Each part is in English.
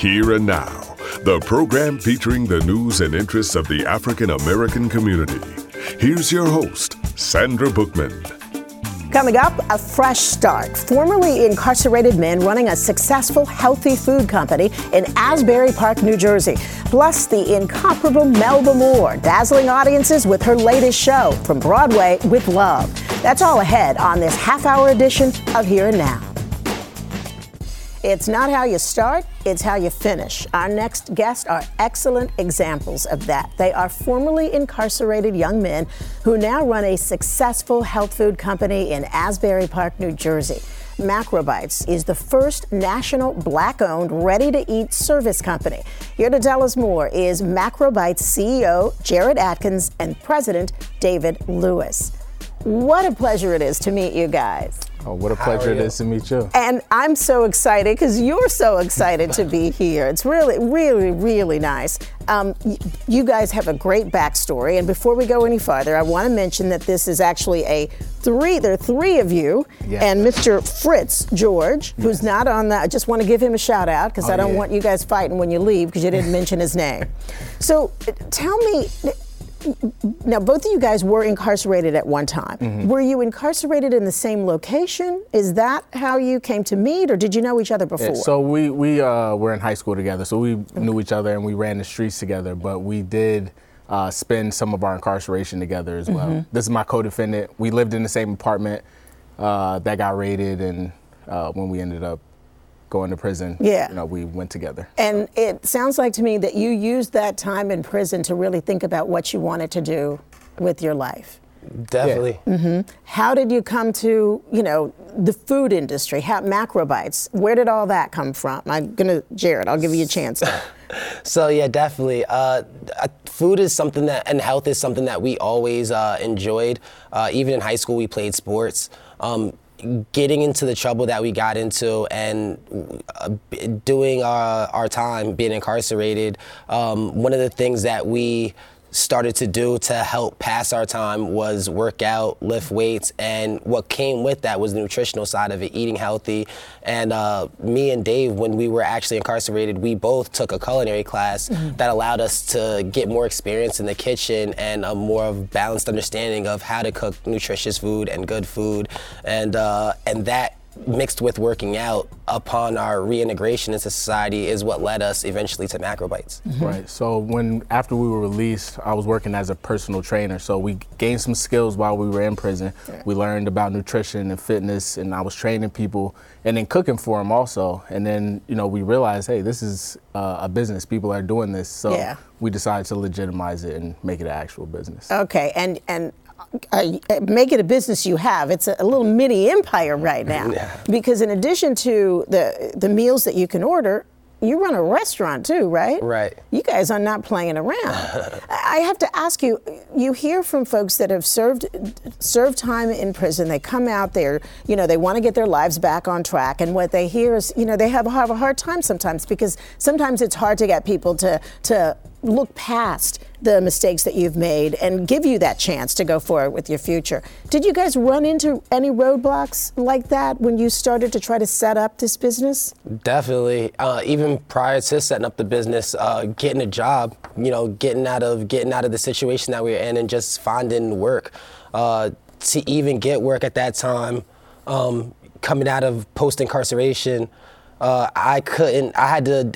Here and Now, the program featuring the news and interests of the African American community. Here's your host, Sandra Bookman. Coming up, a fresh start. Formerly incarcerated men running a successful healthy food company in Asbury Park, New Jersey. Plus, the incomparable Melba Moore, dazzling audiences with her latest show, From Broadway with Love. That's all ahead on this half hour edition of Here and Now. It's not how you start, it's how you finish. Our next guests are excellent examples of that. They are formerly incarcerated young men who now run a successful health food company in Asbury Park, New Jersey. Macrobites is the first national black owned, ready to eat service company. Here to tell us more is Macrobites CEO Jarrette Atkins and President David Lewis. What a pleasure it is to meet you guys. Oh, what a pleasure it is to meet you. And I'm so excited because you're so excited to be here. It's really, really, really nice. Um, y- you guys have a great backstory. And before we go any farther, I want to mention that this is actually a three, there are three of you, Yes. and Mr. Fritz George, who's not on that. I just want to give him a shout out because Oh, I don't yeah. want you guys fighting when you leave because you didn't mention his name. So uh, tell me. Now, both of you guys were incarcerated at one time. Mm-hmm. Were you incarcerated in the same location? Is that how you came to meet, or did you know each other before? Yeah, so we we uh, were in high school together, so we knew each other and we ran the streets together. But we did uh, spend some of our incarceration together as well. Mm-hmm. This is my co-defendant. We lived in the same apartment uh, that got raided, and uh, when we ended up going to prison, Yeah. you know, we went together. and it sounds like to me that you used that time in prison to really think about what you wanted to do with your life. Definitely. How did you come to, you know, the food industry, how, macrobites? Where did all that come from? I'm gonna, Jarrette, I'll give you a chance. So yeah, definitely. Uh, uh, food is something that, and health is something that we always uh, enjoyed. Uh, even in high school, we played sports. Um, getting into the trouble that we got into and uh, doing our, our time being incarcerated, um, one of the things that we started to do to help pass our time was work out, lift weights, and what came with that was the nutritional side of it, eating healthy. And uh, me and Dave, when we were actually incarcerated, we both took a culinary class that allowed us to get more experience in the kitchen and a more balanced understanding of how to cook nutritious food and good food, and uh, and that mixed with working out upon our reintegration into society is what led us eventually to macrobites. Right. So when after we were released, I was working as a personal trainer. So we gained some skills while we were in prison. We learned about nutrition and fitness, and I was training people and then cooking for them also. And then you know we realized, hey, this is uh, a business. People are doing this. So Yeah. we decided to legitimize it and make it an actual business. Okay, and and uh, make it a business you have. It's a, a little mini empire right now. Yeah. Because in addition to the the meals that you can order, you run a restaurant too, right? Right. You guys are not playing around. I have to ask you. You hear from folks that have served served time in prison. They come out there, you know, they want to get their lives back on track, and what they hear is, you know, they have, have a hard time sometimes because sometimes it's hard to get people to to look past the mistakes that you've made and give you that chance to go forward with your future. Did you guys run into any roadblocks like that when you started to try to set up this business? Definitely. Uh, even prior to setting up the business, uh, getting a job, you know, getting out of getting out of the situation that we were in, and just finding work. Uh, to even get work at that time, um, coming out of post incarceration, uh, I couldn't. I had to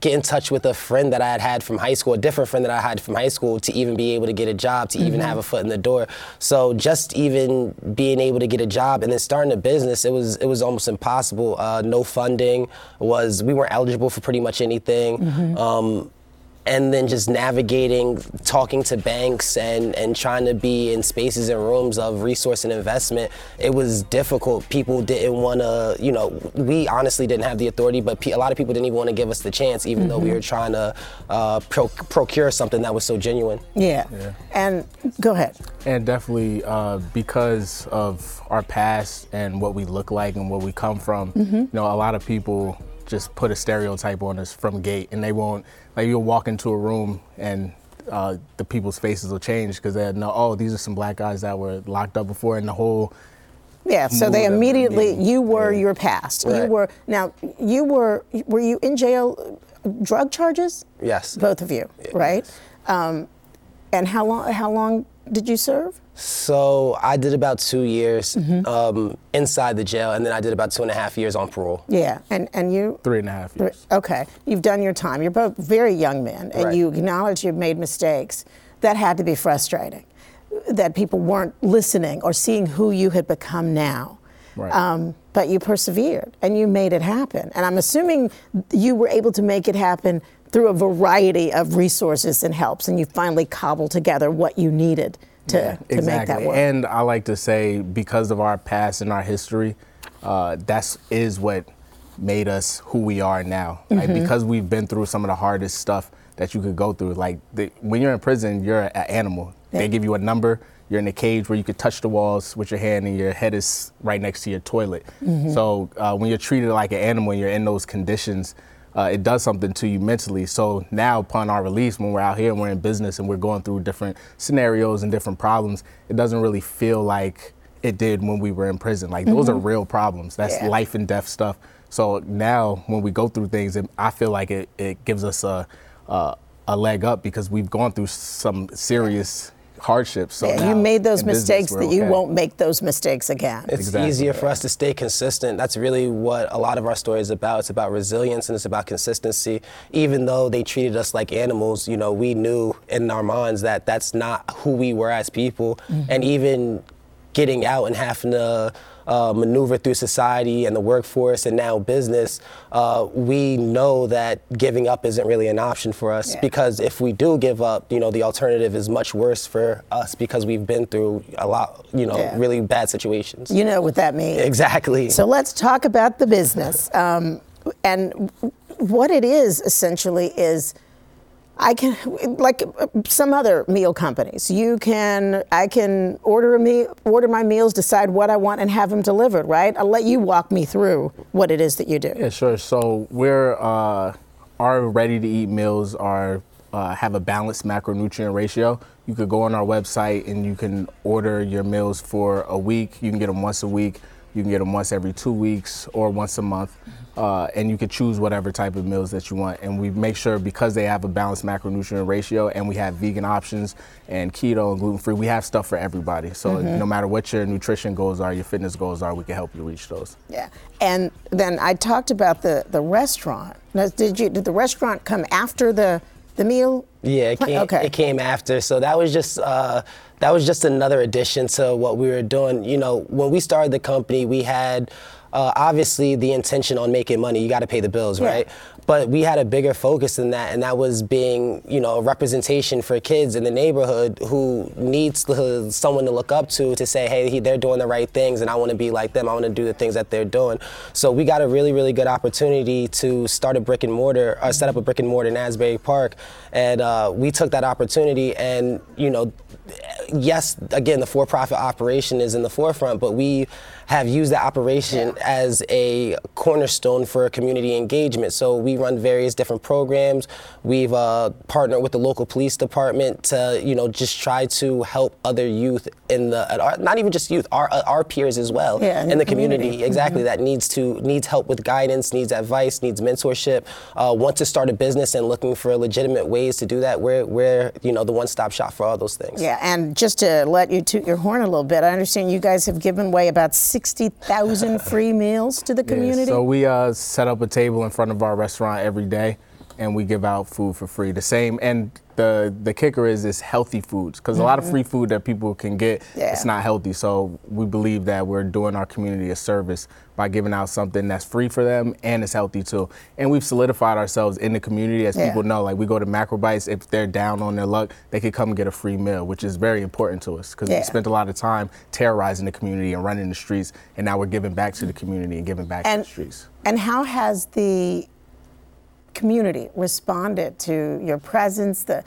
get in touch with a friend that I had had from high school, a different friend that I had from high school, to even be able to get a job, to even have a foot in the door. So just even being able to get a job and then starting a business, it was it was almost impossible. Uh, no funding was we weren't eligible for pretty much anything. Um, and then just navigating, talking to banks and, and trying to be in spaces and rooms of resource and investment, it was difficult. People didn't want to, you know, we honestly didn't have the authority, but a lot of people didn't even want to give us the chance, even though we were trying to uh, pro- procure something that was so genuine. Yeah. yeah. And go ahead. And definitely uh, because of our past and what we look like and where we come from, you know, a lot of people just put a stereotype on us from gate, and they won't. Like you'll walk into a room and uh, the people's faces will change because they know, oh, these are some black guys that were locked up before, and the whole Yeah, so they them, immediately yeah. you were your past. You were now you were were you in jail drug charges? Yes. Both of you, right? Um, and how long? How long did you serve? So I did about two years um, inside the jail, and then I did about two and a half years on parole. Yeah, and and you. Three and a half years. Okay, you've done your time. You're both very young men, and Right. you acknowledge you've made mistakes. That had to be frustrating. That people weren't listening or seeing who you had become now. Right. Um, but you persevered and you made it happen. And I'm assuming you were able to make it happen through a variety of resources and helps, and you finally cobbled together what you needed to, to make that work. And I like to say, because of our past and our history, uh, that's is what made us who we are now. Mm-hmm. Like, because we've been through some of the hardest stuff that you could go through. Like the, when you're in prison, you're an animal. Yeah. They give you a number. You're in a cage where you could touch the walls with your hand, and your head is right next to your toilet. Mm-hmm. So uh, when you're treated like an animal, and you're in those conditions. Uh, it does something to you mentally. So now, upon our release, when we're out here and we're in business and we're going through different scenarios and different problems, it doesn't really feel like it did when we were in prison. Like those are real problems. That's Mm-hmm. Yeah. life and death stuff. So now, when we go through things, it, I feel like it, it gives us a, a a leg up because we've gone through some serious hardships. So Yeah, you made those mistakes we're that you okay. won't make those mistakes again. It's Exactly. easier for us to stay consistent. That's really what a lot of our story is about. It's about resilience and it's about consistency. Even though they treated us like animals, you know, we knew in our minds that that's not who we were as people. Mm-hmm. And even getting out and having to uh, maneuver through society and the workforce and now business, uh, we know that giving up isn't really an option for us Yeah. because if we do give up, you know, the alternative is much worse for us because we've been through a lot, you know, Yeah. really bad situations. You know what that means. Exactly. So let's talk about the business. Um, and what it is essentially is I can, like some other meal companies, you can, I can order a order my meals, decide what I want, and have them delivered, right? I'll let you walk me through what it is that you do. Yeah, sure. So we're uh, our ready-to-eat meals are uh, have a balanced macronutrient ratio. You could go on our website and you can order your meals for a week. You can get them once a week. You can get them once every two weeks or once a month. Uh, and you can choose whatever type of meals that you want. And we make sure because they have a balanced macronutrient ratio and we have vegan options and keto and gluten free, we have stuff for everybody. So no matter what your nutrition goals are, your fitness goals are, we can help you reach those. Yeah. And then I talked about the, the restaurant. Now, did you did the restaurant come after the the meal? Yeah, it came, okay. it came after. So that was just uh, that was just another addition to what we were doing. You know, when we started the company, we had uh, obviously the intention on making money. You got to pay the bills, Yeah. right? But we had a bigger focus than that, and that was being, you know, a representation for kids in the neighborhood who needs to- someone to look up to to say, hey, he- they're doing the right things, and I want to be like them. I want to do the things that they're doing. So we got a really, really good opportunity to start a brick and mortar, or set up a brick and mortar in Asbury Park, and uh, we took that opportunity, and you know, yes, again, the for-profit operation is in the forefront, but we have used that operation as a cornerstone for community engagement. So we run various different programs. We've uh, partnered with the local police department to, you know, just try to help other youth in the, at our, not even just youth, our uh, our peers as well Yeah, in in the the community. community. Exactly, that needs to needs help with guidance, needs advice, needs mentorship. Uh, want to start a business and looking for legitimate ways to do that. We're we're you know the one-stop shop for all those things. Yeah, and just to let you toot your horn a little bit, I understand you guys have given away about 60,000 free meals to the Yeah, community. so we uh, set up a table in front of our restaurant every day, and we give out food for free. The same, and the the kicker is it's healthy foods because a lot of mm-hmm. free food that people can get, Yeah. it's not healthy. So we believe that we're doing our community a service by giving out something that's free for them and it's healthy too. And we've solidified ourselves in the community as Yeah. people know. Like we go to Macrobites, if they're down on their luck, they could come and get a free meal, which is very important to us because Yeah. we spent a lot of time terrorizing the community and running the streets, and now we're giving back to the community and giving back to the streets. and how has the community responded to your presence, the,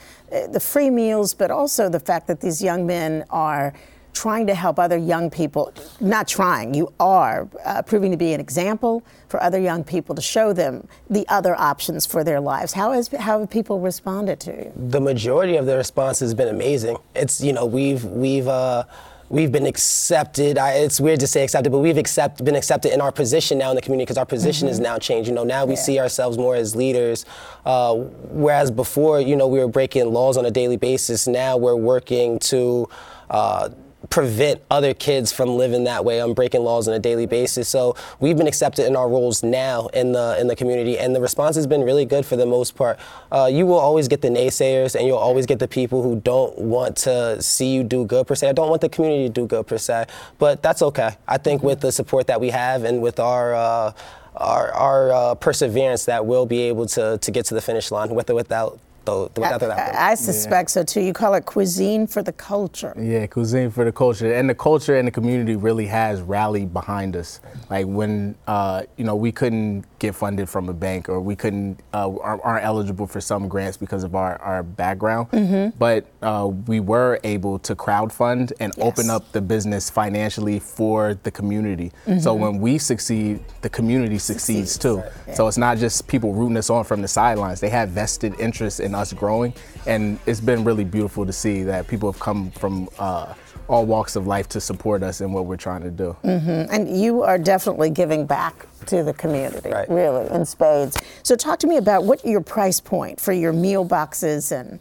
the free meals, but also the fact that these young men are trying to help other young people, not trying, you are uh, proving to be an example for other young people to show them the other options for their lives. How, has, how have people responded to you? the majority of the response has been amazing. It's you know we've we've uh, we've been accepted. I, it's weird to say accepted, but we've accept, been accepted in our position now in the community because our position mm-hmm. is now changed. You know, now we yeah. see ourselves more as leaders, uh, whereas before, you know, we were breaking laws on a daily basis. Now we're working to uh, prevent other kids from living that way. I'm breaking laws on a daily basis. So we've been accepted in our roles now in the in the community, and the response has been really good for the most part. Uh, you will always get the naysayers, and you'll always get the people who don't want to see you do good per se. I don't want the community to do good per se, but that's okay. I think with the support that we have and with our uh, our, our uh, perseverance, that we'll be able to to get to the finish line with or without though, without I, I suspect yeah. so too. You call it cuisine for the culture. Yeah, cuisine for the culture, and the culture and the community really has rallied behind us. Like when uh, you know we couldn't get funded from a bank, or we couldn't uh, aren't eligible for some grants because of our our background, mm-hmm. but uh, we were able to crowdfund and yes. open up the business financially for the community. Mm-hmm. So when we succeed, the community succeeds, succeeds too. Yeah. So it's not just people rooting us on from the sidelines; they have vested interest in us growing. And it's been really beautiful to see that people have come from uh, all walks of life to support us in what we're trying to do. Mm-hmm. And you are definitely giving back to the community, right. really, in spades. So talk to me about what your price point for your meal boxes and.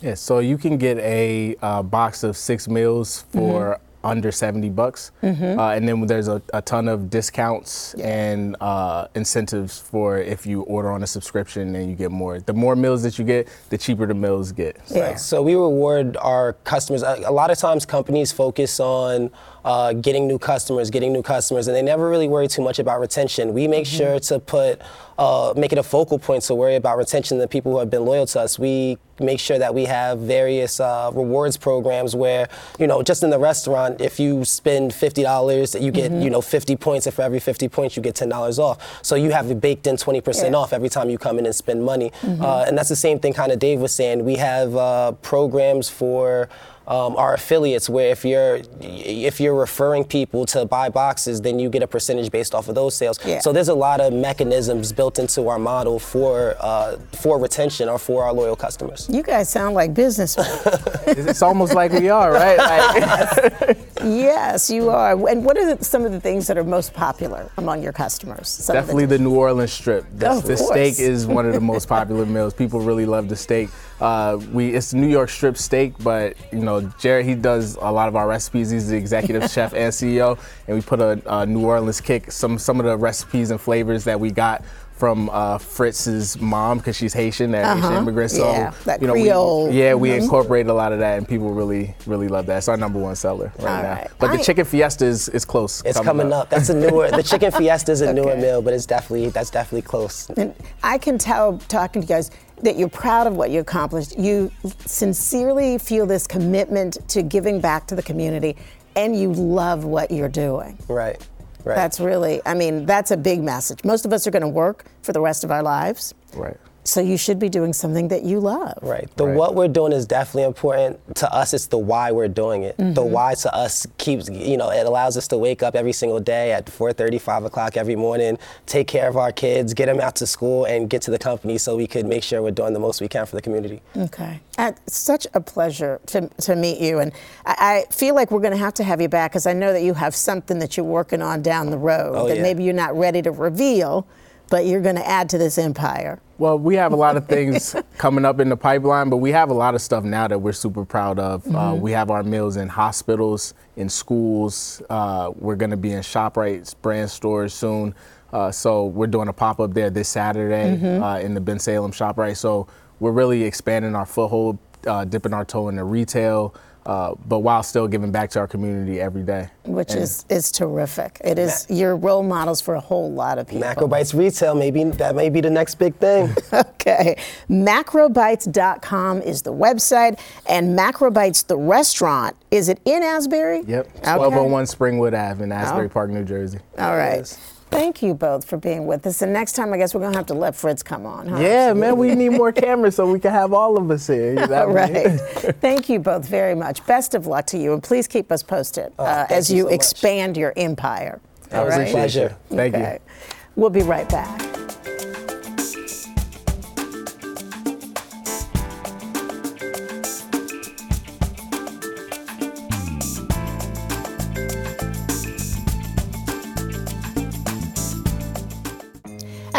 Yeah, so you can get a uh, box of six meals for mm-hmm under 70 bucks. Mm-hmm. Uh, and then there's a, a ton of discounts yeah. and uh, incentives for if you order on a subscription and you get more. The more meals that you get, the cheaper the meals get. So. Yeah. So we reward our customers. A, a lot of times companies focus on uh, getting new customers, getting new customers, and they never really worry too much about retention. We make mm-hmm. sure to put, uh, make it a focal point to worry about retention. The people who have been loyal to us, we make sure that we have various uh, rewards programs where, you know, just in the restaurant, if you spend fifty dollars, you get, mm-hmm. you know, fifty points, and for every fifty points, you get ten dollars off. So you have baked in twenty percent off every time you come in and spend money. Mm-hmm. Uh, and that's the same thing, kind of Dave was saying. We have uh, programs for um, our affiliates where if you're if you're referring people to buy boxes then you get a percentage based off of those sales yeah. so there's a lot of mechanisms built into our model for uh, for retention or for our loyal customers you guys sound like businessmen it's almost like we are right like yes you are. And what are the, some of the things that are most popular among your customers? Some definitely the, the, new orleans strip. The, oh, the steak is one of the most popular meals. People really love the steak. Uh, we it's New York strip steak, but you know Jarrette he does a lot of our recipes. He's the executive chef and CEO, and we put a, a, New Orleans kick. Some some of the recipes and flavors that we got from uh, Fritz's mom because she's Haitian, that uh-huh. Haitian immigrant. So yeah, that you know, Creole. We, yeah, we mm-hmm. incorporate a lot of that, and people really, really love that. It's our number one seller right All now. Right. But I the chicken fiesta is, is close. It's coming, coming up. up. That's a newer. the chicken fiesta is a okay. newer meal, but it's definitely that's definitely close. And I can tell talking to you guys that you're proud of what you accomplished. You sincerely feel this commitment to giving back to the community, and you love what you're doing. Right. Right. That's really, I mean, that's a big message. Most of us are going to work for the rest of our lives. Right. So you should be doing something that you love. Right. The right. what we're doing is definitely important. To us, it's the why we're doing it. Mm-hmm. The why to us keeps, you know, it allows us to wake up every single day at 4:30, 5 o'clock every morning, take care of our kids, get them out to school, and get to the company so we could make sure we're doing the most we can for the community. Okay. It's such a pleasure to, to meet you. And I, I feel like we're going to have to have you back because I know that you have something that you're working on down the road oh, that yeah. maybe you're not ready to reveal but you're going to add to this empire. Well, we have a lot of things coming up in the pipeline, but we have a lot of stuff now that we're super proud of. Uh, mm-hmm. Uh, we have our meals in hospitals, in schools. Uh, we're going to be in ShopRite's brand stores soon. Uh, so we're doing a pop up there this Saturday mm-hmm. Uh, in the Bensalem ShopRite. So we're really expanding our foothold, uh, dipping our toe into retail uh, but while still giving back to our community every day. Which and is, is terrific. It is Ma- your role models for a whole lot of people. Macrobites retail, maybe that may be the next big thing. okay. Macrobites.com is the website, and Macrobites, the restaurant, is it in Asbury? Yep. 1201 okay. Springwood Ave in Asbury oh. Park, New Jersey. All right. Yes. Thank you both for being with us. And next time, I guess we're going to have to let Fritz come on. Huh? Yeah, man, we need more cameras so we can have all of us here. You know right. Thank you both very much. Best of luck to you. And please keep us posted oh, uh, as you, so expand your empire. That was right? a pleasure. Thank okay. you. We'll be right back.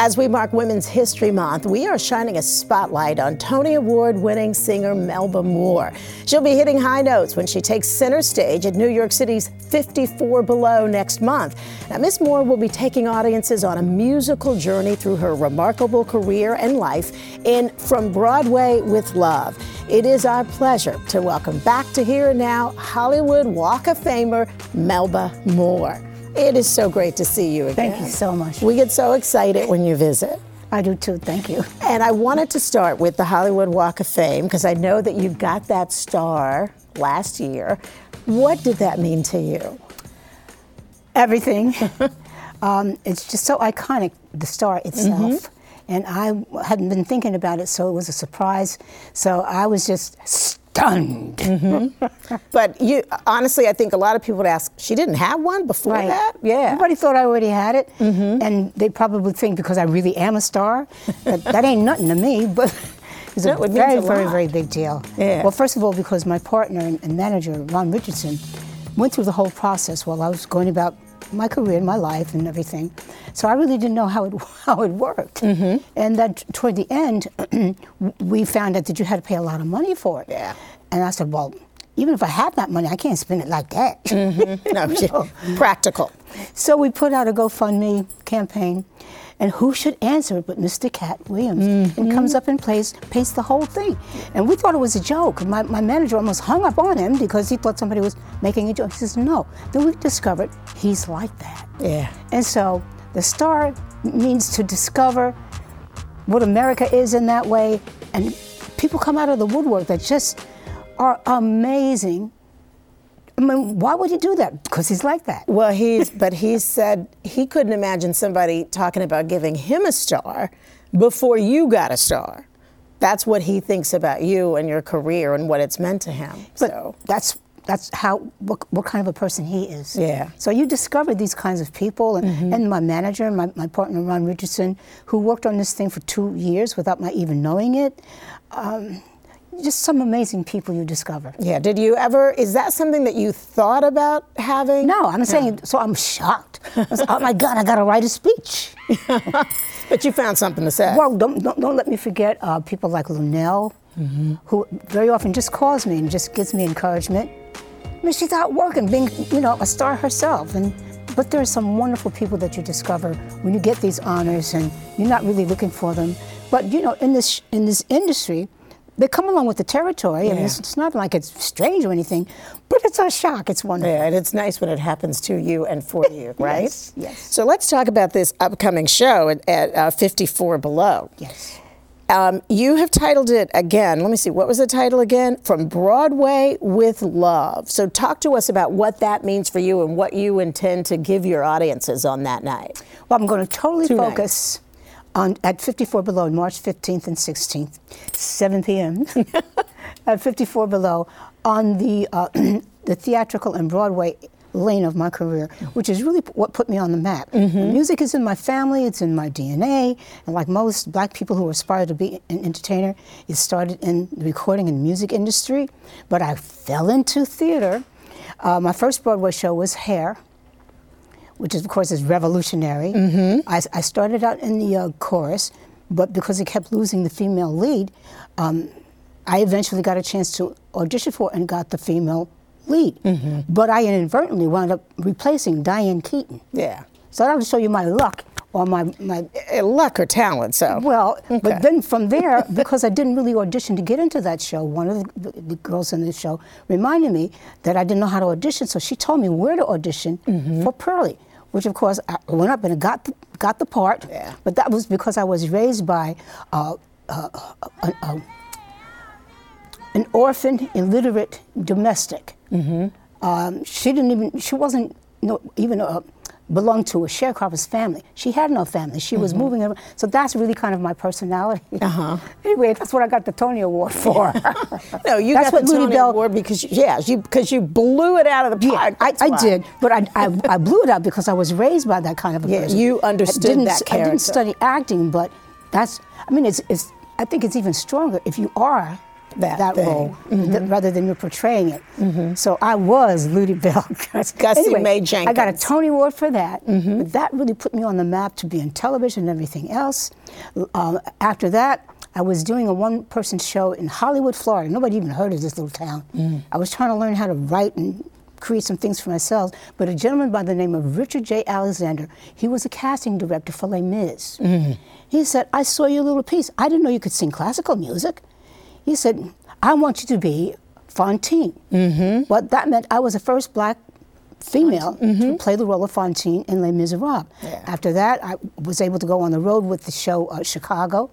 As we mark Women's History Month, we are shining a spotlight on Tony Award winning singer Melba Moore. She'll be hitting high notes when she takes center stage at New York City's 54 Below next month. Now, Miss Moore will be taking audiences on a musical journey through her remarkable career and life in From Broadway with Love. It is our pleasure to welcome back to Here and Now Hollywood Walk of Famer Melba Moore. It is so great to see you again. Thank you so much. We get so excited when you visit. I do too. Thank you. And I wanted to start with the Hollywood Walk of Fame because I know that you got that star last year. What did that mean to you? Everything. um, it's just so iconic, the star itself. Mm-hmm. And I hadn't been thinking about it, so it was a surprise. So I was just stunned. Mm-hmm. but you, honestly, I think a lot of people would ask, she didn't have one before right. that? Yeah. Everybody thought I already had it. Mm-hmm. And they probably think because I really am a star, that, that ain't nothing to me. But it's no, a it very, a very, very big deal. Yeah. Well, first of all, because my partner and manager, Ron Richardson, went through the whole process while I was going about my career, and my life, and everything. So I really didn't know how it how it worked. Mm-hmm. And that toward the end, we found out that you had to pay a lot of money for it. Yeah. And I said, well, even if I have that money, I can't spend it like that. Mm-hmm. No, no, practical. So we put out a GoFundMe campaign, and who should answer it but Mr. Katt Williams? Mm-hmm. And comes up and plays, paints the whole thing. And we thought it was a joke. My, my manager almost hung up on him because he thought somebody was making a joke. He says, no. Then we discovered he's like that. Yeah. And so the star means to discover what America is in that way, and people come out of the woodwork that just are amazing I mean, why would he do that? Because he's like that. Well, he's, but he said he couldn't imagine somebody talking about giving him a star before you got a star. That's what he thinks about you and your career and what it's meant to him. But so that's that's how what, what, kind of a person he is. Yeah. So you discover these kinds of people, and, mm-hmm. and my manager, my, my partner Ron Richardson, who worked on this thing for two years without my even knowing it. Um, just some amazing people you discover. Yeah. Did you ever? Is that something that you thought about having? No, I'm saying. So I'm shocked. I was, oh my God, I got to write a speech. but you found something to say. Well, don't don't, don't let me forget uh, people like Luenell, mm-hmm. who very often just calls me and just gives me encouragement. I mean, she's out working, being you know a star herself, and but there are some wonderful people that you discover when you get these honors, and you're not really looking for them. But you know, in this in this industry they come along with the territory. Yeah. I mean, it's, it's, not like it's strange or anything, but it's a shock. It's wonderful. Yeah, and it's nice when it happens to you and for you, right? yes, yes. So let's talk about this upcoming show at, at uh, 54 Below. Yes. Um, you have titled it again. Let me see. What was the title again? From Broadway with Love. So, talk to us about what that means for you and what you intend to give your audiences on that night. Well, I'm going to totally Two focus on, at 54 Below, March 15th and 16th, 7 p.m. at 54 Below, on the uh, the theatrical and Broadway lane of my career, which is really what put me on the map. Mm-hmm. music is in my family, it's in my DNA, and like most black people who aspire to be an entertainer, it started in the recording and music industry, but I fell into theater. Uh, my first Broadway show was Hair which is, of course is revolutionary. Mm-hmm. I, I, started out in the uh, chorus, but because it kept losing the female lead, um, I eventually got a chance to audition for and got the female lead. Mm-hmm. But I inadvertently wound up replacing Diane Keaton. Yeah. So that'll show you my luck or my, my uh, luck or talent. So well, okay. but then from there, because I didn't really audition to get into that show, one of the, the, girls in the show reminded me that I didn't know how to audition. So she told me where to audition mm-hmm. for Purlie which of course I went up and got the, got the part. Yeah. But that was because I was raised by uh, uh, uh, an orphan, illiterate domestic. Mm-hmm. Um, she didn't even. She wasn't you know, even a belonged to a sharecropper's family. She had no family. She was mm-hmm. moving around. So that's really kind of my personality. Uh-huh. anyway, that's what I got the Tony Award for. no, you that's got the Tony Bell, Award because, yeah, you, because you blew it out of the park. Yeah, I, I, did, but I, I, I, blew it out because I was raised by that kind of a yeah, person. you understood that character. I didn't study acting, but that's, I mean, it's, it's, I think it's even stronger if you are that, that role mm-hmm. rather than you're portraying it. Mm-hmm. So I was Lutiebelle. Gussie anyway, Mae Jenkins. I got a Tony Award for that. Mm-hmm. But that really put me on the map to be in television and everything else. Um, after that, I was doing a one person show in Hollywood, Florida. Nobody even heard of this little town. Mm. I was trying to learn how to write and create some things for myself. But a gentleman by the name of Richard Jay-Alexander, he was a casting director for Les Mis. Mm. He said, I saw your little piece. I didn't know you could sing classical music. He said, I want you to be Fontaine. Mm-hmm. What that meant, I was the first black female mm-hmm. to play the role of Fontaine in Les Miserables. Yeah. After that, I was able to go on the road with the show uh, Chicago.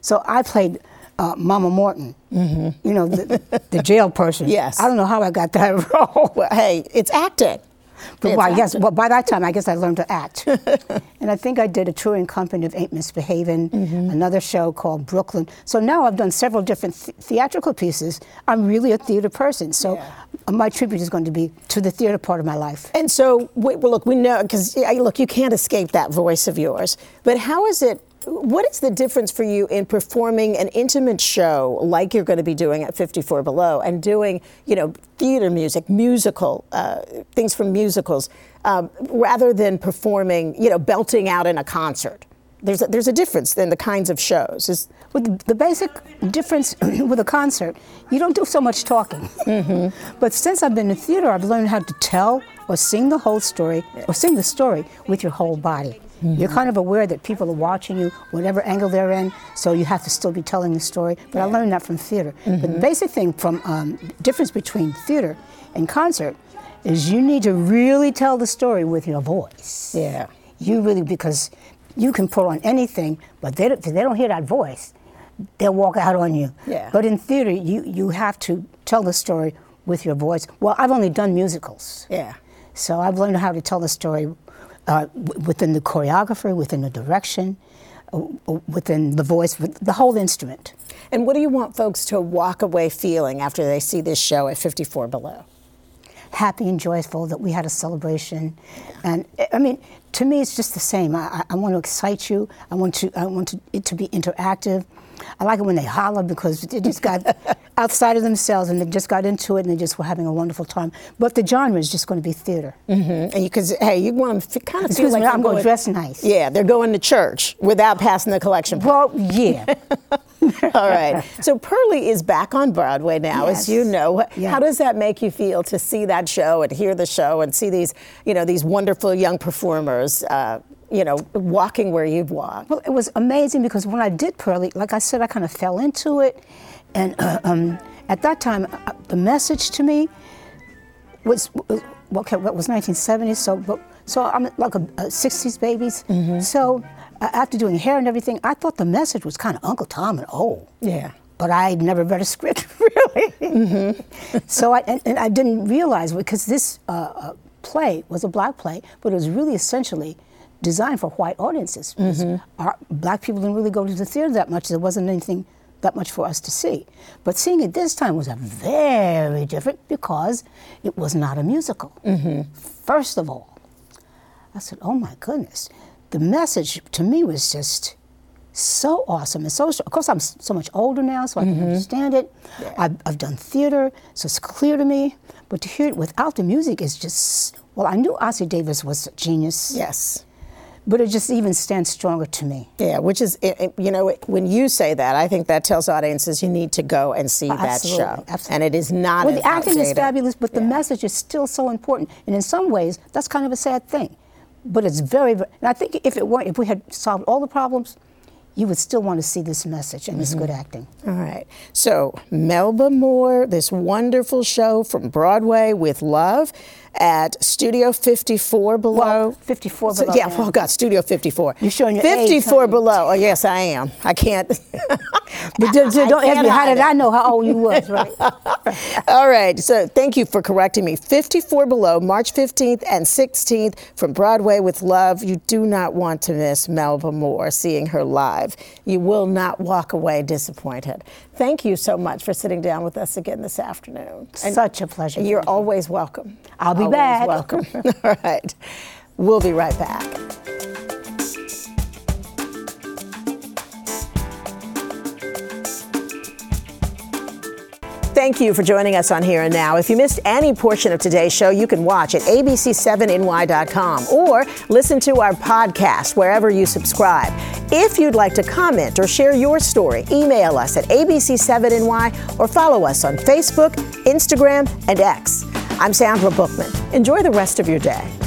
So I played uh, Mama Morton, mm-hmm. you know, the, the, jail person. Yes. I don't know how I got that role. Well, hey, it's acting. But by, yes, well, by that time, I guess I learned to act. and I think I did a touring company of Ain't Misbehaving, mm-hmm. another show called Brooklyn. So now I've done several different th- theatrical pieces. I'm really a theater person. So yeah. my tribute is going to be to the theater part of my life. And so, well, look, we know, because, look, you can't escape that voice of yours. But how is it what is the difference for you in performing an intimate show like you're going to be doing at 54 Below and doing, you know, theater music, musical, uh, things from musicals, um, rather than performing, you know, belting out in a concert? There's a, there's a difference in the kinds of shows. Is, the, the basic difference with a concert, you don't do so much talking. Mm-hmm. But since I've been in theater, I've learned how to tell or sing the whole story or sing the story with your whole body. Mm-hmm. You're kind of aware that people are watching you, whatever angle they're in, so you have to still be telling the story. But yeah. I learned that from theater. Mm-hmm. But the basic thing from um, difference between theater and concert is you need to really tell the story with your voice. Yeah. You really, because you can put on anything, but they don't, if they don't hear that voice, they'll walk out on you. Yeah. But in theater, you, you have to tell the story with your voice. Well, I've only done musicals. Yeah. So I've learned how to tell the story uh, within the choreographer, within the direction, uh, within the voice, the whole instrument. And what do you want folks to walk away feeling after they see this show at 54 Below? Happy and joyful that we had a celebration, and I mean, to me, it's just the same. I, I want to excite you. I want to, I want to, it to be interactive. I like it when they holler because it just got outside of themselves and they just got into it and they just were having a wonderful time. But the genre is just going to be theater. Mm-hmm. And you because hey, you want to kind of feel like me, I'm going to dress nice. Yeah, they're going to church without passing the collection. Well, yeah. All right. So Purlie is back on Broadway now, yes. as you know. Yeah. How does that make you feel to see that show and hear the show and see these, you know, these wonderful young performers? Uh, you know, walking where you've walked? Well, it was amazing because when I did Purlie, like I said, I kind of fell into it. And uh, um, at that time, uh, the message to me was, was okay, what was 1970s? So, but, so I'm like a, a 60s babies. Mm-hmm. So uh, after doing hair and everything, I thought the message was kind of Uncle Tom and old. Yeah. But I would never read a script, really. Mm-hmm. so I, and, and, I didn't realize because this uh, uh, play was a black play, but it was really essentially designed for white audiences. Mm-hmm. Our, black people didn't really go to the theater that much. There wasn't anything that much for us to see. But seeing it this time was a very different because it was not a musical. Mm-hmm. First of all, I said, "Oh my goodness." The message to me was just so awesome and so of course i'm so much older now so i can mm-hmm. understand it yeah. I've, I've, done theater so it's clear to me but to hear it without the music is just well i knew ossie davis was a genius yes but it just even stands stronger to me. Yeah, which is, it, it, you know, when you say that, I think that tells audiences you need to go and see that show. Absolutely. And it is not. Well, the acting outdated. is fabulous, but the message is still so important. And in some ways, that's kind of a sad thing. But it's very, very and I think if it weren't, if we had solved all the problems, you would still want to see this message and this mm-hmm. good acting. All right. So, Melba Moore, this wonderful show from Broadway with Love at Studio 54 below. Well, 54 below. So, yeah, oh God, Studio 54. You're showing your 54 age, below. Oh, yes, I am. I can't. but don't, don't ask me, how did I know how old you was, right? All right, so thank you for correcting me. 54 below, March 15th and 16th from Broadway with Love. You do not want to miss Melba Moore, seeing her live. You will not walk away disappointed. Thank you so much for sitting down with us again this afternoon. And Such a pleasure. You're always welcome. I'll be always back. welcome. All right. We'll be right back. thank you for joining us on Here and Now. If you missed any portion of today's show, you can watch at abc7ny.com or listen to our podcast wherever you subscribe. If you'd like to comment or share your story, email us at abc7ny or follow us on Facebook, Instagram, and X. I'm Sandra Bookman. Enjoy the rest of your day.